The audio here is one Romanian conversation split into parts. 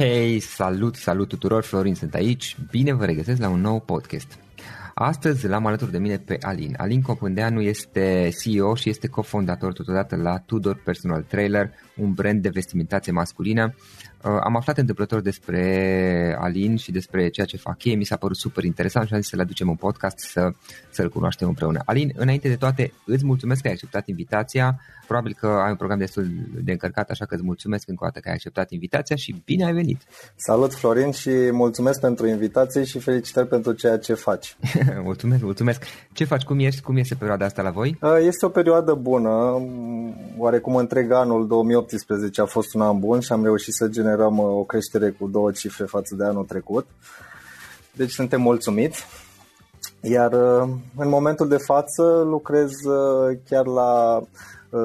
Hei, salut, salut tuturor, Florin sunt aici, bine vă regăsesc la un nou podcast. Astăzi l-am alături de mine pe Alin. Alin Copândeanu este CEO și este cofondator totodată la Tudor Personal Trailer, un brand de vestimentație masculină Uh, am aflat întâmplător despre Alin și despre ceea ce fac ei, mi s-a părut super interesant și am zis să-l aducem în podcast să, să-l cunoaștem împreună. Alin, înainte de toate, îți mulțumesc că ai acceptat invitația, probabil că ai un program destul de încărcat, așa că îți mulțumesc încă o dată că ai acceptat invitația și bine ai venit! Salut Florin și mulțumesc pentru invitație și felicitări pentru ceea ce faci! mulțumesc, mulțumesc! Ce faci, cum ești, cum este perioada asta la voi? Uh, este o perioadă bună, oarecum întreg anul 2018 a fost un an bun și am reușit să generăm generăm uh, o creștere cu două cifre față de anul trecut. Deci suntem mulțumiți. Iar uh, în momentul de față lucrez uh, chiar la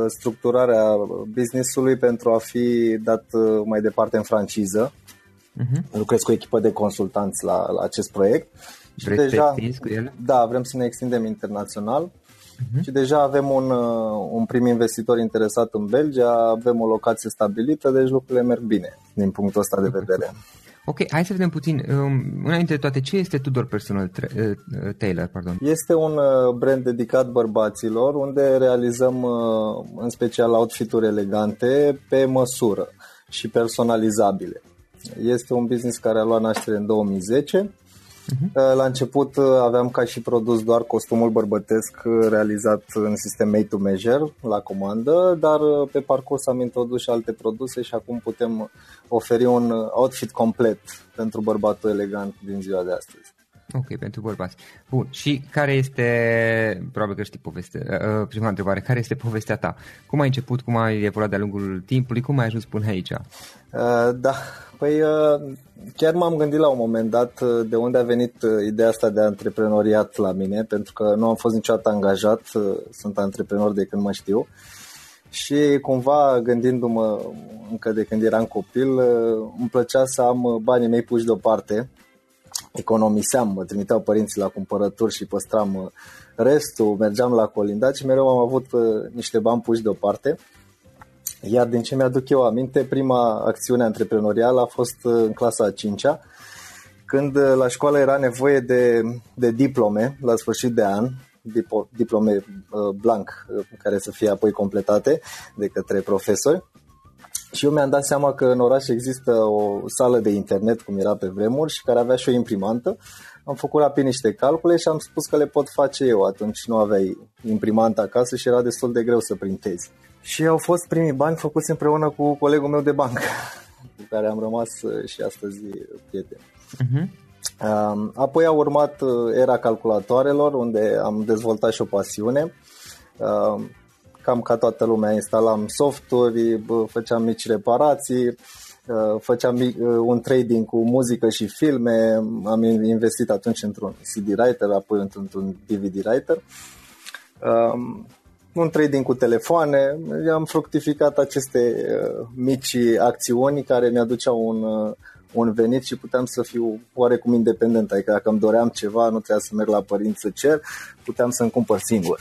structurarea business-ului pentru a fi dat mai departe în franciză. Uh-huh. Lucrez cu o echipă de consultanți la, la acest proiect. Și deja, cu ele? Da, vrem să ne extindem internațional uh-huh. și deja avem un, uh, un prim investitor interesat în Belgia, avem o locație stabilită, deci lucrurile merg bine din punctul ăsta de vedere. Ok, hai să vedem puțin, um, înainte de toate, ce este Tudor Personal tra- uh, uh, Taylor? Pardon? Este un brand dedicat bărbaților, unde realizăm în special outfituri elegante pe măsură și personalizabile. Este un business care a luat naștere în 2010 Uh-huh. La început uh, aveam ca și produs doar costumul bărbătesc uh, realizat în sistem made to measure la comandă, dar pe parcurs am introdus și alte produse și acum putem oferi un outfit complet pentru bărbatul elegant din ziua de astăzi. Ok, pentru bărbați. Bun. Și care este, probabil că știi povestea, uh, prima întrebare, care este povestea ta? Cum ai început, cum ai evoluat de-a lungul timpului, cum ai ajuns până aici? Uh, da, păi uh, chiar m-am gândit la un moment dat uh, de unde a venit uh, ideea asta de antreprenoriat la mine, pentru că nu am fost niciodată angajat, uh, sunt antreprenor de când mă știu. Și cumva gândindu-mă încă de când eram copil, uh, îmi plăcea să am banii mei puși deoparte economiseam, mă trimiteau părinții la cumpărături și păstram uh, restul, mergeam la colindat și mereu am avut uh, niște bani puși deoparte. Iar din ce mi-aduc eu aminte, prima acțiune antreprenorială a fost uh, în clasa a 5-a, când la școală era nevoie de, de diplome la sfârșit de an, diplome blank, care să fie apoi completate de către profesori. Și eu mi-am dat seama că în oraș există o sală de internet, cum era pe vremuri, și care avea și o imprimantă. Am făcut rapid niște calcule și am spus că le pot face eu. Atunci nu aveai imprimantă acasă și era destul de greu să printezi. Și au fost primii bani făcuți împreună cu colegul meu de bancă, cu care am rămas uh, și astăzi prieteni. Uh-huh. Apoi a urmat uh, era calculatoarelor, unde am dezvoltat și o pasiune cam ca toată lumea, instalam softuri, făceam mici reparații, făceam un trading cu muzică și filme, am investit atunci într-un CD writer, apoi într-un DVD writer. Un trading cu telefoane, am fructificat aceste mici acțiuni care mi-aduceau un, un venit și puteam să fiu oarecum independent, adică dacă îmi doream ceva, nu trebuia să merg la părinți să cer, puteam să-mi cumpăr singur.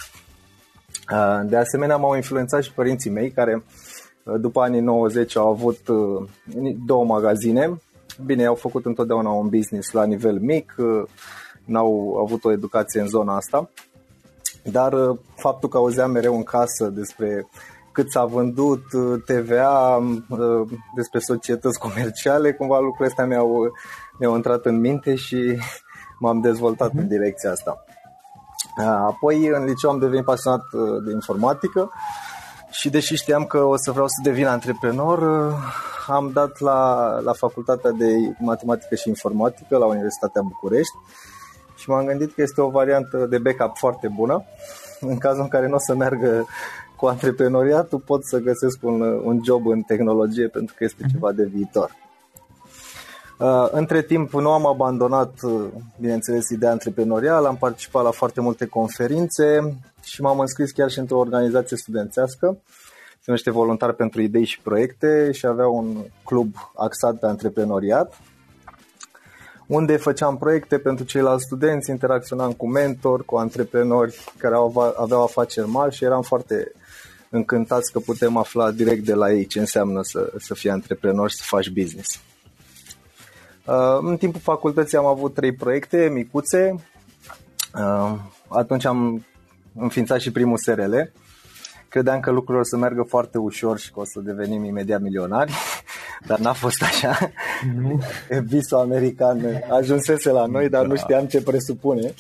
De asemenea, m-au influențat și părinții mei care după anii 90 au avut două magazine. Bine, au făcut întotdeauna un business la nivel mic, n-au avut o educație în zona asta, dar faptul că auzeam mereu în casă despre cât s-a vândut TVA, despre societăți comerciale, cumva lucrurile astea mi-au, mi-au intrat în minte și m-am dezvoltat uh-huh. în direcția asta. Apoi în liceu am devenit pasionat uh, de informatică și deși știam că o să vreau să devin antreprenor, uh, am dat la, la facultatea de matematică și informatică la Universitatea București și m-am gândit că este o variantă de backup foarte bună. În cazul în care nu o să meargă cu antreprenoriatul, pot să găsesc un, un job în tehnologie pentru că este mhm. ceva de viitor. Uh, între timp nu am abandonat, uh, bineînțeles, ideea antreprenorială, am participat la foarte multe conferințe și m-am înscris chiar și într-o organizație studențească, se numește Voluntar pentru Idei și Proiecte și avea un club axat pe antreprenoriat, unde făceam proiecte pentru ceilalți studenți, interacționam cu mentori, cu antreprenori care aveau afaceri mari și eram foarte încântați că putem afla direct de la ei ce înseamnă să, să fii antreprenor și să faci business. Uh, în timpul facultății am avut trei proiecte micuțe. Uh, atunci am înființat și primul SRL. Credeam că lucrurile o să meargă foarte ușor și că o să devenim imediat milionari, dar n-a fost așa. Nu. Visul american ajunsese la noi, dar nu da. știam ce presupune.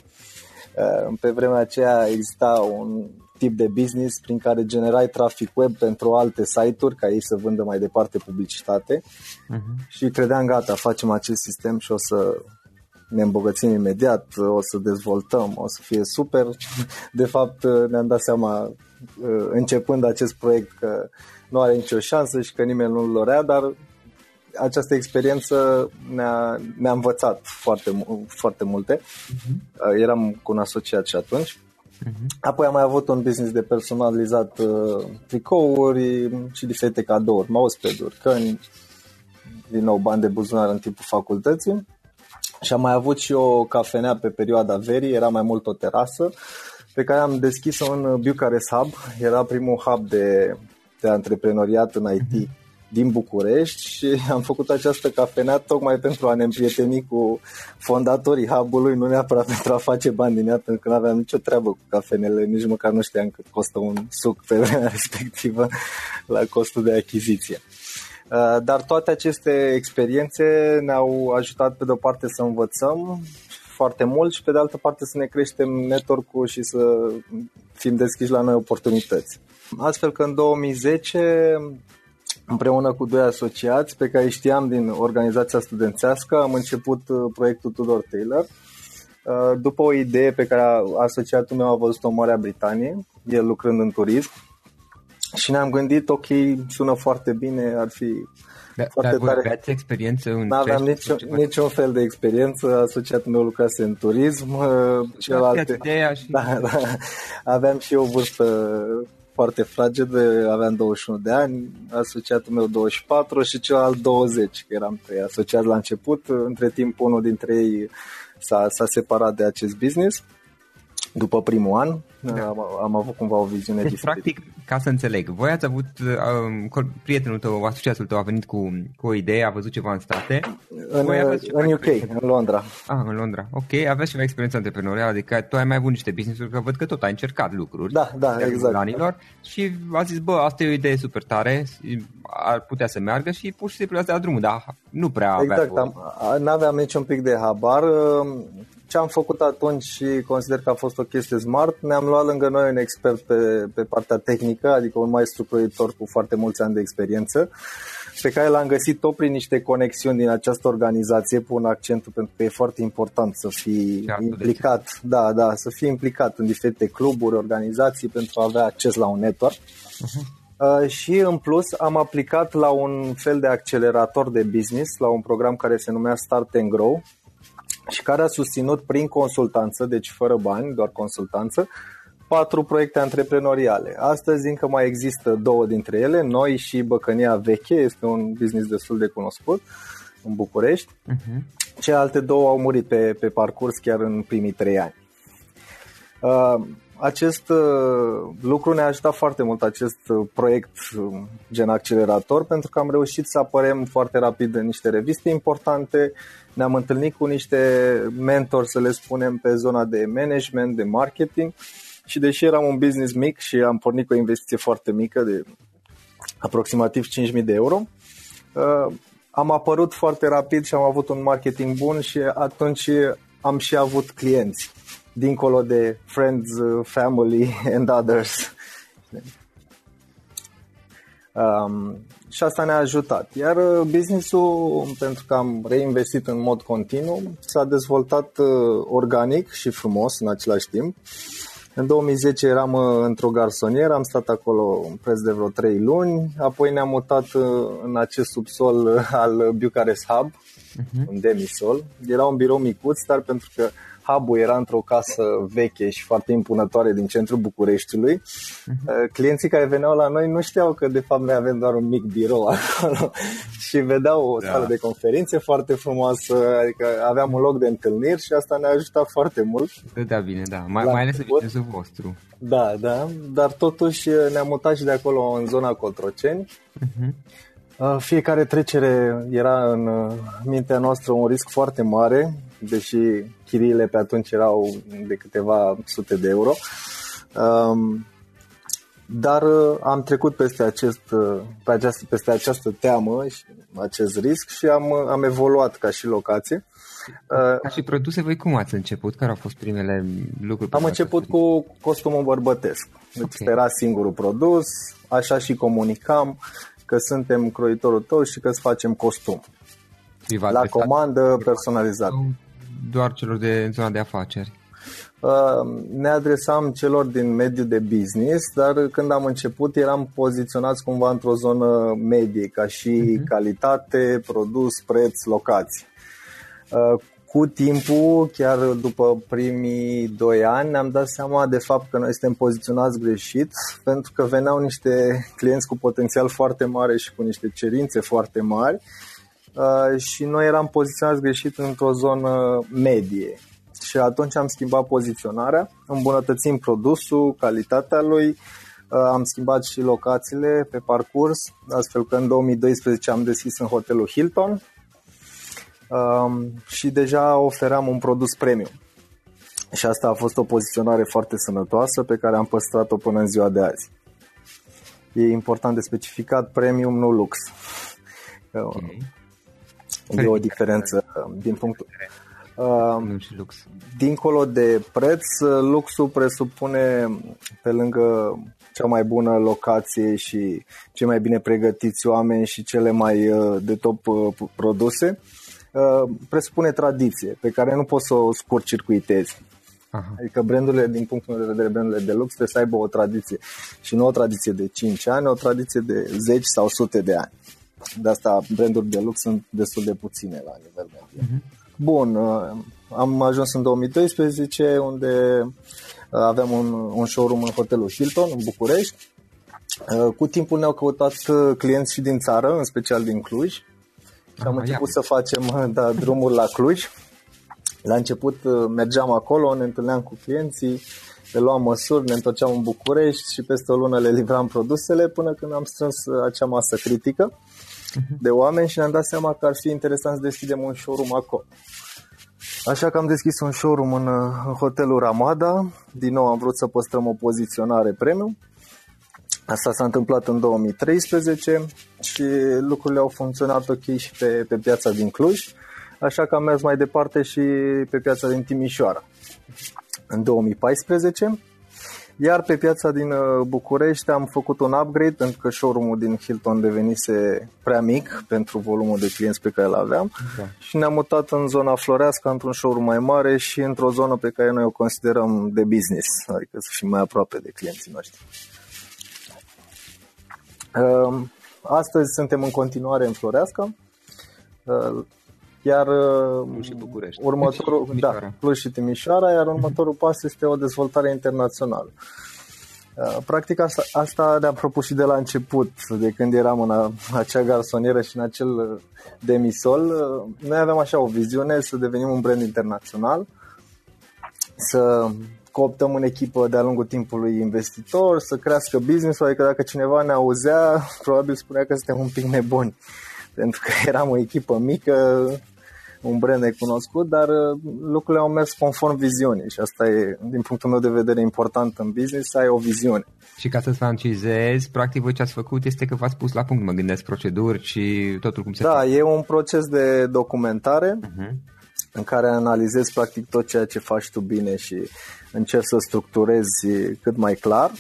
Uh, pe vremea aceea exista un tip de business prin care generai trafic web pentru alte site-uri ca ei să vândă mai departe publicitate uh-huh. și credeam gata, facem acest sistem și o să ne îmbogățim imediat, o să dezvoltăm, o să fie super. De fapt, ne-am dat seama uh, începând acest proiect că nu are nicio șansă și că nimeni nu-l dorea, dar această experiență ne-a, ne-a învățat foarte, foarte multe. Uh-huh. Eram cu un asociat și atunci Uh-huh. Apoi am mai avut un business de personalizat uh, tricouri și diferite cadouri, mousepad-uri, căni, din nou bani de buzunar în timpul facultății. Și am mai avut și o cafenea pe perioada verii, era mai mult o terasă, pe care am deschis-o în Bucharest Hub. Era primul hub de, de antreprenoriat în IT uh-huh din București și am făcut această cafenea tocmai pentru a ne împrieteni cu fondatorii hub-ului, nu neapărat pentru a face bani din ea, pentru că nu aveam nicio treabă cu cafenele, nici măcar nu știam cât costă un suc pe vremea respectivă la costul de achiziție. Uh, dar toate aceste experiențe ne-au ajutat pe de-o parte să învățăm foarte mult și pe de altă parte să ne creștem network-ul și să fim deschiși la noi oportunități. Astfel că în 2010 împreună cu doi asociați pe care știam din organizația studențească am început proiectul Tudor Taylor. După o idee pe care asociatul meu a văzut-o în Marea Britanie, el lucrând în turism și ne-am gândit, ok, sună foarte bine, ar fi da, foarte dar tare. Ați experiență în Nu aveam niciun, niciun fel de experiență, asociatul meu lucrase în turism, uh, celelalte... Și... Da, da, aveam și o vârstă foarte fragedă, aveam 21 de ani, asociatul meu 24 și celălalt 20, că eram trei asociați la început. Între timp, unul dintre ei s-a, s-a separat de acest business după primul an. Da. Am, am avut cumva o viziune deci, diferită. practic, ca să înțeleg, voi ați avut, um, prietenul tău, asociatul tău a venit cu, cu o idee, a văzut ceva în state. În, în UK, în Londra. Ah, în Londra. Ok, aveți ceva experiență antreprenorială, adică tu ai mai avut niște business-uri, că văd că tot ai încercat lucruri. Da, da, exact. Anilor, și a zis, bă, asta e o idee super tare, ar putea să meargă și pur și simplu asta drumul, dar nu prea exact, avea Exact, n-aveam niciun pic de habar ce am făcut atunci și consider că a fost o chestie smart, ne-am luat lângă noi un expert pe, pe partea tehnică, adică un maestru proiector cu foarte mulți ani de experiență, pe care l-am găsit tot prin niște conexiuni din această organizație, pun accentul pentru că e foarte important să fii implicat, da, da, să fii implicat în diferite cluburi, organizații pentru a avea acces la un network. Uh-huh. Uh, și în plus am aplicat la un fel de accelerator de business, la un program care se numea Start and Grow, și care a susținut prin consultanță, deci fără bani, doar consultanță, patru proiecte antreprenoriale. Astăzi încă mai există două dintre ele, noi și Băcănia Veche, este un business destul de cunoscut în București. Uh-huh. Celelalte două au murit pe, pe parcurs chiar în primii trei ani. Uh, acest uh, lucru ne-a ajutat foarte mult, acest uh, proiect uh, gen accelerator, pentru că am reușit să apărem foarte rapid în niște reviste importante, ne-am întâlnit cu niște mentori, să le spunem, pe zona de management, de marketing și deși eram un business mic și am pornit cu o investiție foarte mică de aproximativ 5.000 de euro, am apărut foarte rapid și am avut un marketing bun și atunci am și avut clienți dincolo de friends, uh, family and others. Um, și asta ne-a ajutat. Iar uh, businessul, pentru că am reinvestit în mod continuu, s-a dezvoltat uh, organic și frumos în același timp. În 2010 eram într-o garsonieră, am stat acolo preț de vreo 3 luni, apoi ne-am mutat în acest subsol al Bucharest Hub, uh-huh. un demisol. Era un birou micuț, dar pentru că hub era într-o casă veche și foarte impunătoare din centrul Bucureștiului. Uh-huh. Clienții care veneau la noi nu știau că de fapt noi avem doar un mic birou acolo și vedeau o da. sală de conferințe foarte frumoasă, adică aveam un loc de întâlniri și asta ne-a ajutat foarte mult. Da, bine, da, mai, mai ales businessul vostru. Da, da, dar totuși ne-am mutat și de acolo în zona Cotroceni. Uh-huh. Fiecare trecere era în uh, mintea noastră un risc foarte mare, deși chiriile pe atunci erau de câteva sute de euro. Um, dar uh, am trecut peste, acest, uh, pe această, peste această teamă și acest risc și am, am evoluat ca și locație. Ca și produse, voi cum ați început? Care au fost primele lucruri? Am început cu costumul bărbătesc. Deci okay. era singurul produs, așa și comunicam că suntem croitorul tău și că îți facem costum. Privat, la comandă personalizat. Doar celor de zona de afaceri. Uh, ne adresam celor din mediul de business, dar când am început eram poziționați cumva într-o zonă medie, ca și uh-huh. calitate, produs, preț, locație. Uh, cu timpul, chiar după primii doi ani, ne-am dat seama de fapt că noi suntem poziționați greșit, pentru că veneau niște clienți cu potențial foarte mare și cu niște cerințe foarte mari uh, și noi eram poziționați greșit într-o zonă medie. Și atunci am schimbat poziționarea, îmbunătățim produsul, calitatea lui, uh, am schimbat și locațiile pe parcurs, astfel că în 2012 am deschis în hotelul Hilton, um, și deja ofeream un produs premium. Și asta a fost o poziționare foarte sănătoasă pe care am păstrat-o până în ziua de azi. E important de specificat premium, nu lux. Okay. E o diferență din punctul... Uh, nu și lux. Dincolo de preț, luxul presupune, pe lângă cea mai bună locație și cei mai bine pregătiți oameni și cele mai uh, de top uh, produse, uh, presupune tradiție pe care nu poți să o scurt-circuitezi. Aha. Adică brandurile, din punctul meu de vedere, brandurile de lux trebuie să aibă o tradiție. Și nu o tradiție de 5 ani, o tradiție de 10 sau sute de ani. De asta branduri de lux sunt destul de puține la nivel mondial. Uh-huh. Bun, am ajuns în 2012 unde aveam un, un showroom în hotelul Hilton în București. Cu timpul ne-au căutat clienți și din țară, în special din Cluj. Și am început să facem da, drumuri la Cluj. La început mergeam acolo, ne întâlneam cu clienții, le luam măsuri, ne întorceam în București și peste o lună le livram produsele până când am strâns acea masă critică mhm. De oameni și ne-am dat seama că ar fi interesant să deschidem un showroom acolo. Așa că am deschis un showroom în, în hotelul Ramada. Din nou am vrut să păstrăm o poziționare premium. Asta s-a întâmplat în 2013 și lucrurile au funcționat ok și pe, pe piața din Cluj, așa că am mers mai departe și pe piața din Timișoara. În 2014 iar pe piața din uh, București am făcut un upgrade pentru că showroom-ul din Hilton devenise prea mic pentru volumul de clienți pe care îl aveam da. și ne-am mutat în zona Floreasca într-un showroom mai mare și într-o zonă pe care noi o considerăm de business, adică să fim mai aproape de clienții noștri. Um, astăzi suntem în continuare în Floreasca. Uh, iar Cluj și București. următorul, și da, Cluj și Timișoara, iar următorul pas este o dezvoltare internațională. Uh, practic asta, asta ne-am propus și de la început, de când eram în acea garsonieră și în acel demisol. Uh, noi aveam așa o viziune să devenim un brand internațional, să cooptăm în echipă de-a lungul timpului investitor, să crească business-ul, adică dacă cineva ne auzea, probabil spunea că suntem un pic nebuni, pentru că eram o echipă mică, un brand necunoscut, dar uh, lucrurile au mers conform viziunii și asta e, din punctul meu de vedere, important în business, să ai o viziune. Și ca să-ți francizezi, practic voi ce ați făcut este că v-ați pus la punct, mă gândesc, proceduri și totul cum se Da, face. e un proces de documentare uh-huh. în care analizezi practic tot ceea ce faci tu bine și încerci să structurezi cât mai clar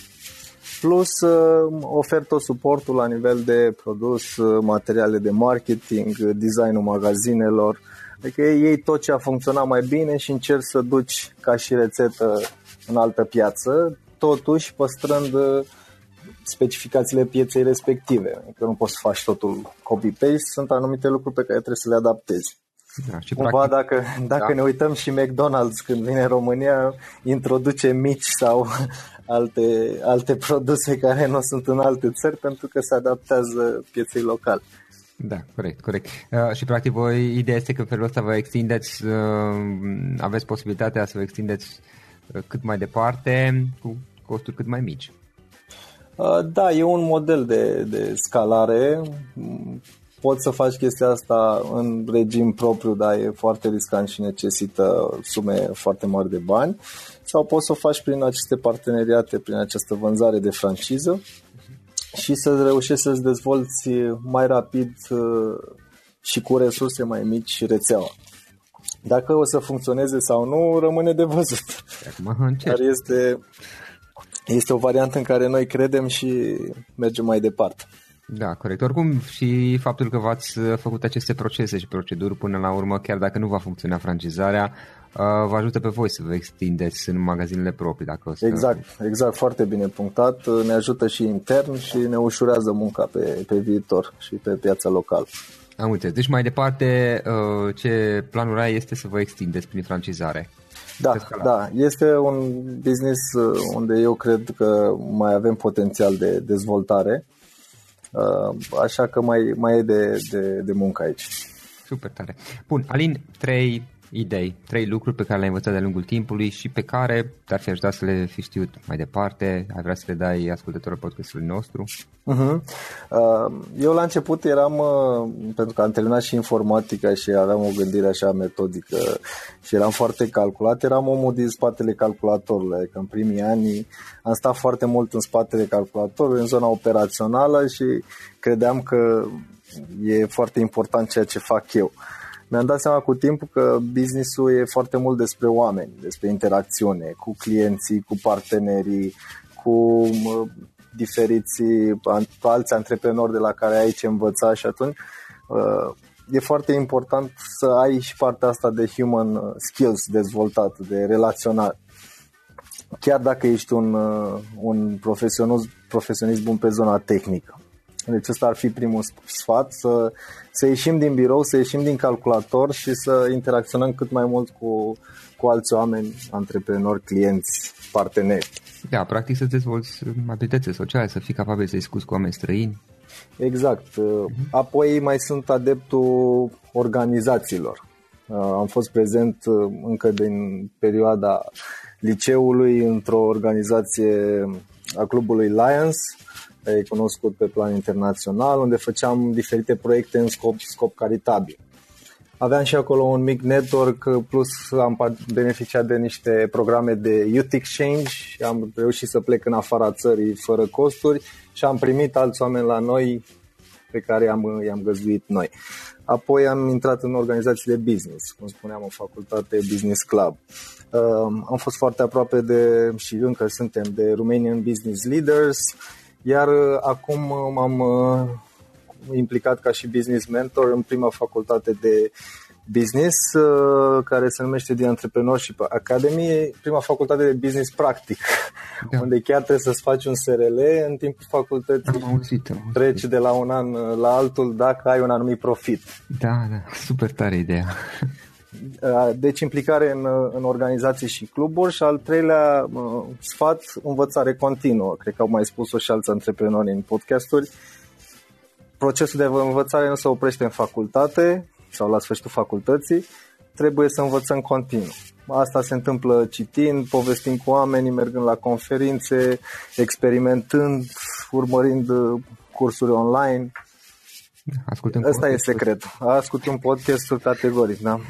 plus uh, ofer tot suportul la nivel de produs, uh, materiale de marketing, designul magazinelor, Adică iei tot ce a funcționat mai bine și încerci să duci ca și rețetă în altă piață, totuși păstrând uh, specificațiile pieței respective. Adică nu poți să faci totul copy-paste, sunt anumite lucruri pe care trebuie să le adaptezi. Da, și Cumva practic, dacă, dacă da. ne uităm și McDonald's când vine în România, introduce mici sau alte, alte produse care nu sunt în alte țări pentru că se adaptează pieței locale. Da, corect, corect. Uh, și practic voi, ideea este că în felul ăsta vă extindeți, uh, aveți posibilitatea să vă extindeți uh, cât mai departe cu costuri cât mai mici. Uh, da, e un model de, de scalare. Poți să faci chestia asta în regim propriu, dar e foarte riscant și necesită sume foarte mari de bani. Sau poți să o faci prin aceste parteneriate, prin această vânzare de franciză și să reușești să-ți dezvolți mai rapid uh, și cu resurse mai mici rețeaua. Dacă o să funcționeze sau nu, rămâne de văzut. Dar este, este o variantă în care noi credem și mergem mai departe. Da, corect. Oricum și faptul că v-ați făcut aceste procese și proceduri până la urmă, chiar dacă nu va funcționa francizarea, Uh, vă ajută pe voi să vă extindeți în magazinele proprii. Dacă o să... Exact, exact, foarte bine punctat. Ne ajută și intern și ne ușurează munca pe, pe viitor și pe piața locală. Am înțeles. Deci mai departe, uh, ce planul ai este să vă extindeți prin francizare. Da, da, este un business uh, unde eu cred că mai avem potențial de dezvoltare, așa că mai, mai e de, de, de muncă aici. Super tare. Bun, Alin, trei idei, trei lucruri pe care le-ai învățat de-a lungul timpului și pe care te-ar fi ajutat să le fi știut mai departe, ai vrea să le dai ascultătorul podcastului nostru? Uh-huh. Eu la început eram, uh, pentru că am terminat și informatica și aveam o gândire așa metodică și eram foarte calculat, eram omul din spatele calculatorului, adică în primii ani am stat foarte mult în spatele calculatorului, în zona operațională și credeam că e foarte important ceea ce fac eu. Mi-am dat seama cu timpul că businessul e foarte mult despre oameni, despre interacțiune cu clienții, cu partenerii, cu diferiți alți antreprenori de la care ai ce învăța și atunci uh, e foarte important să ai și partea asta de human uh, skills dezvoltat, de relaționat. Chiar dacă ești un, uh, un profesionist, profesionist bun pe zona tehnică. Deci ăsta ar fi primul sfat, să, să ieșim din birou, să ieșim din calculator și să interacționăm cât mai mult cu, cu alți oameni, antreprenori, clienți, parteneri. Da, practic să dezvolți abilități sociale, să fii capabil să discuți cu oameni străini. Exact. Uh-huh. Apoi mai sunt adeptul organizațiilor. Uh, am fost prezent uh, încă din perioada liceului într-o organizație a clubului Lions, e cunoscut pe plan internațional, unde făceam diferite proiecte în scop, scop caritabil. Aveam și acolo un mic network, plus am beneficiat de niște programe de Youth Exchange și am reușit să plec în afara țării fără costuri și am primit alți oameni la noi pe care i-am, i-am găzduit noi. Apoi am intrat în organizații de business, cum spuneam, în facultate Business Club. am fost foarte aproape de, și încă suntem, de Romanian Business Leaders, iar uh, acum m-am uh, implicat ca și business mentor în prima facultate de business uh, care se numește The Entrepreneurship Academy, prima facultate de business practic, da. unde chiar trebuie să-ți faci un SRL în timpul facultății. Am auzit, am auzit. Treci de la un an la altul dacă ai un anumit profit. Da, da, super tare ideea. Uh, deci implicare în, în organizații și cluburi și al treilea uh, sfat, învățare continuă. Cred că au mai spus-o și alți antreprenori în podcasturi. Procesul de învățare nu se oprește în facultate sau la sfârșitul facultății, trebuie să învățăm continuu. Asta se întâmplă citind, povestind cu oamenii, mergând la conferințe, experimentând, urmărind uh, cursuri online. Ascultăm Asta e secret. Ascultăm podcastul categoric, da?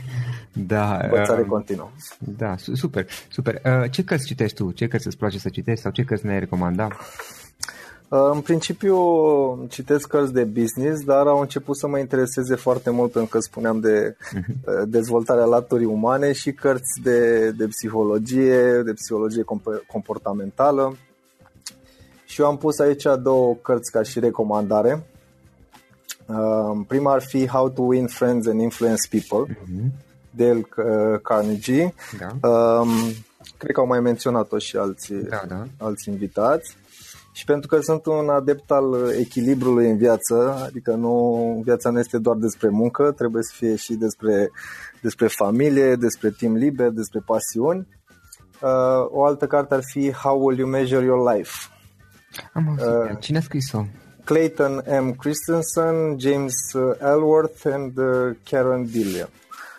Da. Învățare uh, continuă. Da, super, super. Uh, ce cărți citești tu? Ce cărți îți place să citești sau ce cărți ne-ai recomanda? Uh, în principiu citesc cărți de business, dar au început să mă intereseze foarte mult pentru că spuneam de mhm. uh, dezvoltarea laturii umane și cărți de, de psihologie, de psihologie comportamentală. Și eu am pus aici două cărți ca și recomandare. Uh, prima ar fi How to Win Friends and Influence People, uh-huh. Dale Carnegie. Da. Um, cred că au mai menționat-o și alții, da, da. alți invitați și pentru că sunt un adept al echilibrului în viață, adică nu, viața nu este doar despre muncă, trebuie să fie și despre, despre familie, despre timp liber, despre pasiuni. Uh, o altă carte ar fi How Will You Measure Your Life? Am auzit. Uh, Cine a scris-o? Clayton M. Christensen, James Elworth and uh, Karen Dillian.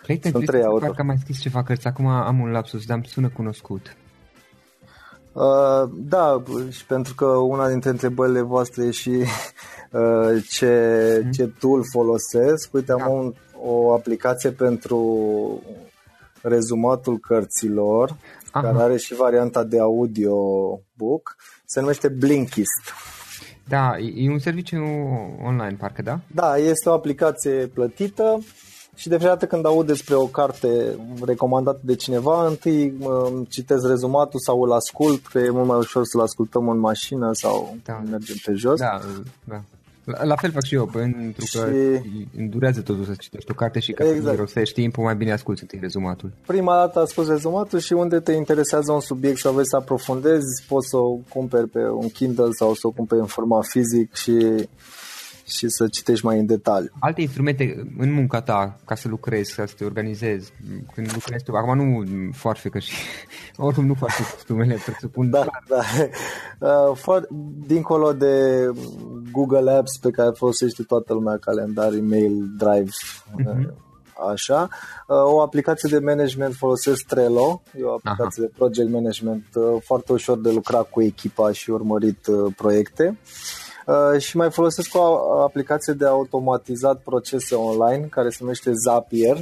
Clayton Sunt trei autori. Parcă am mai scris ceva cărți, acum am un lapsus, dar îmi sună cunoscut. Uh, da, și pentru că una dintre întrebările voastre e și uh, ce, mm. ce tool folosesc. Uite, da. am un, o aplicație pentru rezumatul cărților, Aha. care are și varianta de audio book. Se numește Blinkist. Da, e un serviciu online, parcă, da? Da, este o aplicație plătită și de fiecare dată când aud despre o carte recomandată de cineva, întâi citesc rezumatul sau îl ascult, că e mult mai ușor să-l ascultăm în mașină sau da. mergem pe jos. Da, da. La, la fel fac și eu, pentru că și... durează totul să citești o carte și ca exact. să timpul, mai bine asculti întâi rezumatul. Prima dată asculti rezumatul și unde te interesează un subiect sau vrei să aprofundezi, poți să o cumperi pe un Kindle sau să o cumperi în format fizic și și să citești mai în detaliu. Alte instrumente în munca ta ca să lucrezi, să te organizezi, când lucrezi tu, acum nu că și oricum nu faci costumele, presupun. Da, da. Uh, dincolo de Google Apps pe care folosește toată lumea, calendar, email, Drive, uh-huh. așa. Uh, o aplicație de management folosesc Trello, e o aplicație Aha. de project management uh, foarte ușor de lucrat cu echipa și urmărit uh, proiecte. Uh, și mai folosesc o aplicație de automatizat procese online care se numește Zapier.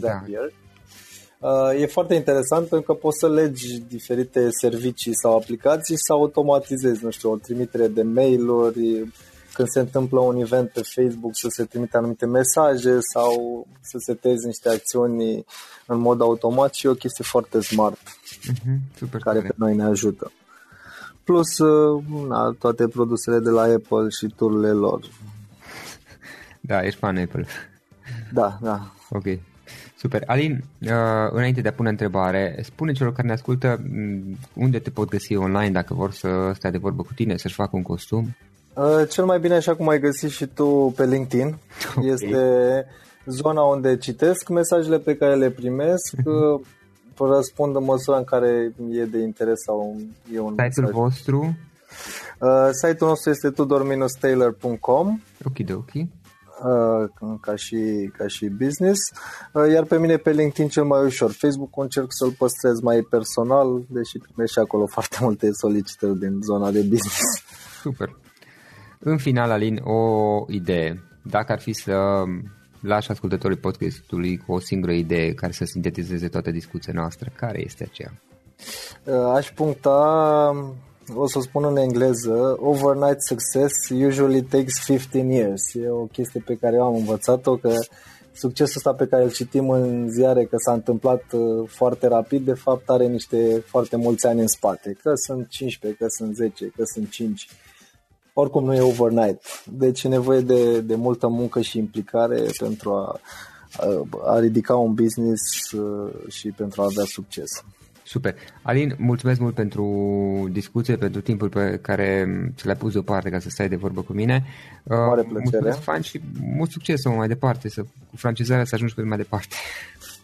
Da. Zapier. Da. Uh, e foarte interesant pentru că poți să legi diferite servicii sau aplicații să automatizezi, nu știu, o trimitere de mail-uri, când se întâmplă un event pe Facebook să se trimite anumite mesaje sau să setezi niște acțiuni în mod automat și e o chestie foarte smart uh-huh, super care tare. pe noi ne ajută. Plus uh, na, toate produsele de la Apple și tururile lor. Da, ești fan Apple. Da, da. Ok. Super. Alin, uh, înainte de a pune întrebare, spune celor care ne ascultă mm, unde te pot găsi online dacă vor să stea de vorbă cu tine, să-și facă un costum. Uh, cel mai bine, așa cum ai găsit și tu pe LinkedIn, okay. este zona unde citesc mesajele pe care le primesc, uh, răspund în măsura în care e de interes sau e un Site-ul mesaj. vostru? Uh, site-ul nostru este tudor-taylor.com Ok, ok. Uh, ca și, ca și business, uh, iar pe mine pe LinkedIn cel mai ușor. Facebook încerc să-l păstrez mai personal, deși primesc și acolo foarte multe solicitări din zona de business. Super. În final, Alin, o idee. Dacă ar fi să lași ascultătorii podcastului cu o singură idee care să sintetizeze toată discuția noastră, care este aceea? Uh, aș puncta o să o spun în engleză, overnight success usually takes 15 years. E o chestie pe care eu am învățat-o, că succesul ăsta pe care îl citim în ziare că s-a întâmplat uh, foarte rapid, de fapt are niște foarte mulți ani în spate. Că sunt 15, că sunt 10, că sunt 5. Oricum nu e overnight. Deci e nevoie de, de multă muncă și implicare pentru a, a, a ridica un business uh, și pentru a avea succes. Super. Alin, mulțumesc mult pentru discuție, pentru timpul pe care ți l-ai pus deoparte ca să stai de vorbă cu mine. Mare uh, plăcere. Mulțumesc fan și mult succes să mai departe, să, cu francizarea să ajungi cât mai departe.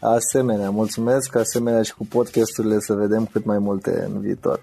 Asemenea, mulțumesc, asemenea și cu podcasturile să vedem cât mai multe în viitor.